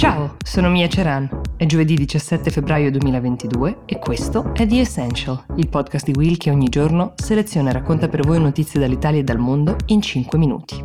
Ciao, sono Mia Ceran. È giovedì 17 febbraio 2022 e questo è The Essential, il podcast di Will che ogni giorno seleziona e racconta per voi notizie dall'Italia e dal mondo in 5 minuti.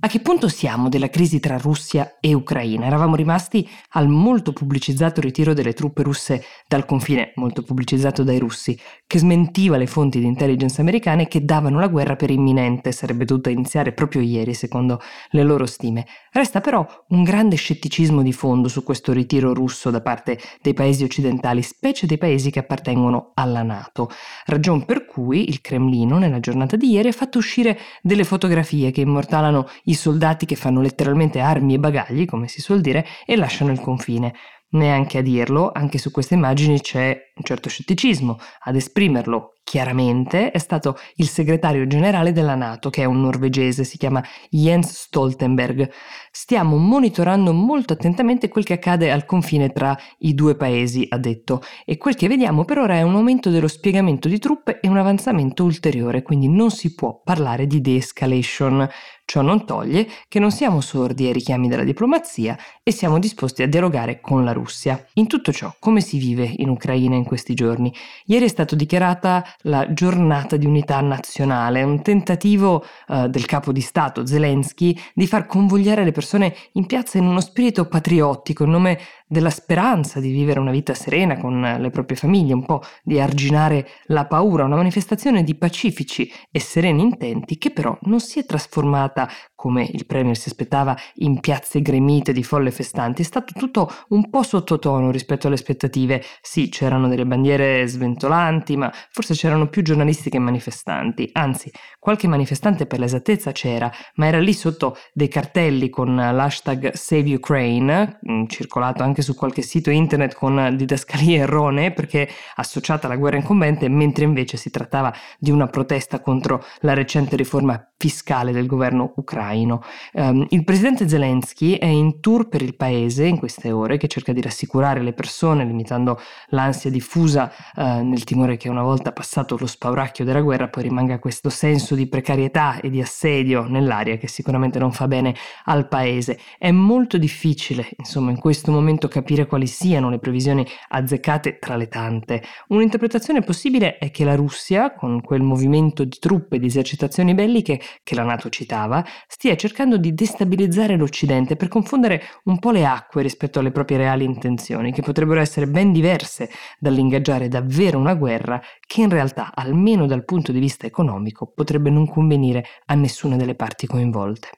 A che punto siamo della crisi tra Russia e Ucraina? Eravamo rimasti al molto pubblicizzato ritiro delle truppe russe dal confine, molto pubblicizzato dai russi, che smentiva le fonti di intelligence americane che davano la guerra per imminente, sarebbe dovuta iniziare proprio ieri, secondo le loro stime. Resta però un grande scetticismo di fondo su questo ritiro russo da parte dei paesi occidentali, specie dei paesi che appartengono alla Nato. Ragion per cui il Cremlino, nella giornata di ieri, ha fatto uscire delle fotografie che immortalano i soldati che fanno letteralmente armi e bagagli, come si suol dire, e lasciano il confine. Neanche a dirlo, anche su queste immagini c'è un certo scetticismo. Ad esprimerlo chiaramente è stato il segretario generale della Nato, che è un norvegese, si chiama Jens Stoltenberg. Stiamo monitorando molto attentamente quel che accade al confine tra i due paesi, ha detto, e quel che vediamo per ora è un aumento dello spiegamento di truppe e un avanzamento ulteriore, quindi non si può parlare di de-escalation. Ciò non toglie che non siamo sordi ai richiami della diplomazia e siamo disposti a dialogare con la Russia. In tutto ciò, come si vive in Ucraina in questi giorni? Ieri è stata dichiarata la giornata di unità nazionale, un tentativo uh, del capo di Stato Zelensky di far convogliare le persone in piazza in uno spirito patriottico in nome della speranza di vivere una vita serena con le proprie famiglie, un po' di arginare la paura, una manifestazione di pacifici e sereni intenti che però non si è trasformata, come il Premier si aspettava, in piazze gremite di folle festanti. È stato tutto un po' sottotono rispetto alle aspettative. Sì, c'erano delle bandiere sventolanti, ma forse c'erano più giornalisti che manifestanti. Anzi, qualche manifestante per l'esattezza c'era, ma era lì sotto dei cartelli con l'hashtag Save Ukraine, mm, circolato anche anche su qualche sito internet con didascalie erronee perché associata alla guerra incombente, mentre invece si trattava di una protesta contro la recente riforma fiscale del governo ucraino. Um, il presidente Zelensky è in tour per il paese in queste ore che cerca di rassicurare le persone limitando l'ansia diffusa uh, nel timore che una volta passato lo spauracchio della guerra poi rimanga questo senso di precarietà e di assedio nell'aria che sicuramente non fa bene al paese. È molto difficile, insomma, in questo momento capire quali siano le previsioni azzeccate tra le tante. Un'interpretazione possibile è che la Russia, con quel movimento di truppe e di esercitazioni belliche, che la Nato citava, stia cercando di destabilizzare l'Occidente per confondere un po' le acque rispetto alle proprie reali intenzioni, che potrebbero essere ben diverse dall'ingaggiare davvero una guerra che in realtà, almeno dal punto di vista economico, potrebbe non convenire a nessuna delle parti coinvolte.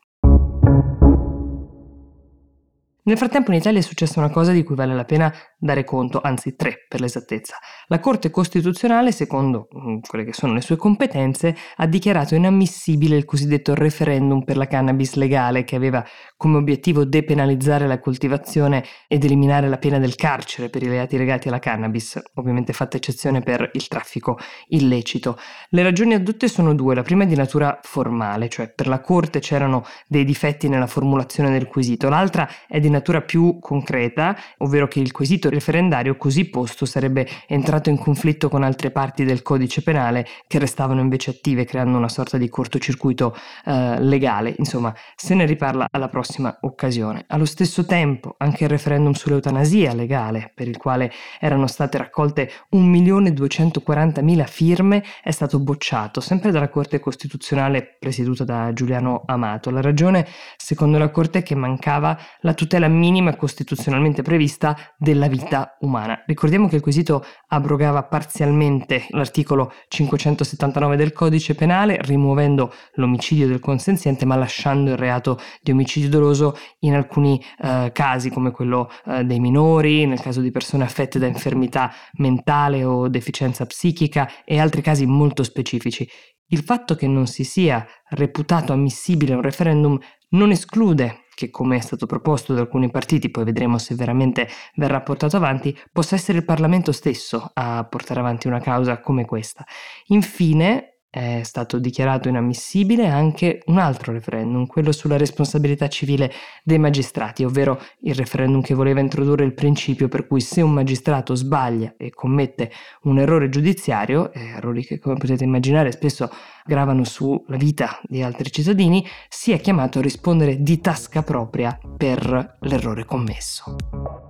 Nel frattempo in Italia è successa una cosa di cui vale la pena dare conto, anzi tre per l'esattezza. La Corte Costituzionale, secondo mm, quelle che sono le sue competenze, ha dichiarato inammissibile il cosiddetto referendum per la cannabis legale che aveva come obiettivo depenalizzare la coltivazione ed eliminare la pena del carcere per i reati legati alla cannabis, ovviamente fatta eccezione per il traffico illecito. Le ragioni addotte sono due, la prima è di natura formale, cioè per la Corte c'erano dei difetti nella formulazione del quesito, l'altra è di natura natura più concreta, ovvero che il quesito referendario così posto sarebbe entrato in conflitto con altre parti del codice penale che restavano invece attive, creando una sorta di cortocircuito eh, legale. Insomma, se ne riparla alla prossima occasione. Allo stesso tempo, anche il referendum sull'eutanasia legale, per il quale erano state raccolte 1.240.000 firme, è stato bocciato, sempre dalla Corte Costituzionale presieduta da Giuliano Amato. La ragione, secondo la Corte, è che mancava la tutela minima costituzionalmente prevista della vita umana. Ricordiamo che il quesito abrogava parzialmente l'articolo 579 del codice penale, rimuovendo l'omicidio del consenziente ma lasciando il reato di omicidio doloso in alcuni eh, casi come quello eh, dei minori, nel caso di persone affette da infermità mentale o deficienza psichica e altri casi molto specifici. Il fatto che non si sia reputato ammissibile un referendum non esclude che come è stato proposto da alcuni partiti, poi vedremo se veramente verrà portato avanti, possa essere il Parlamento stesso a portare avanti una causa come questa. Infine, è stato dichiarato inammissibile anche un altro referendum, quello sulla responsabilità civile dei magistrati, ovvero il referendum che voleva introdurre il principio per cui se un magistrato sbaglia e commette un errore giudiziario, errori che come potete immaginare spesso gravano sulla vita di altri cittadini, sia chiamato a rispondere di tasca propria per l'errore commesso.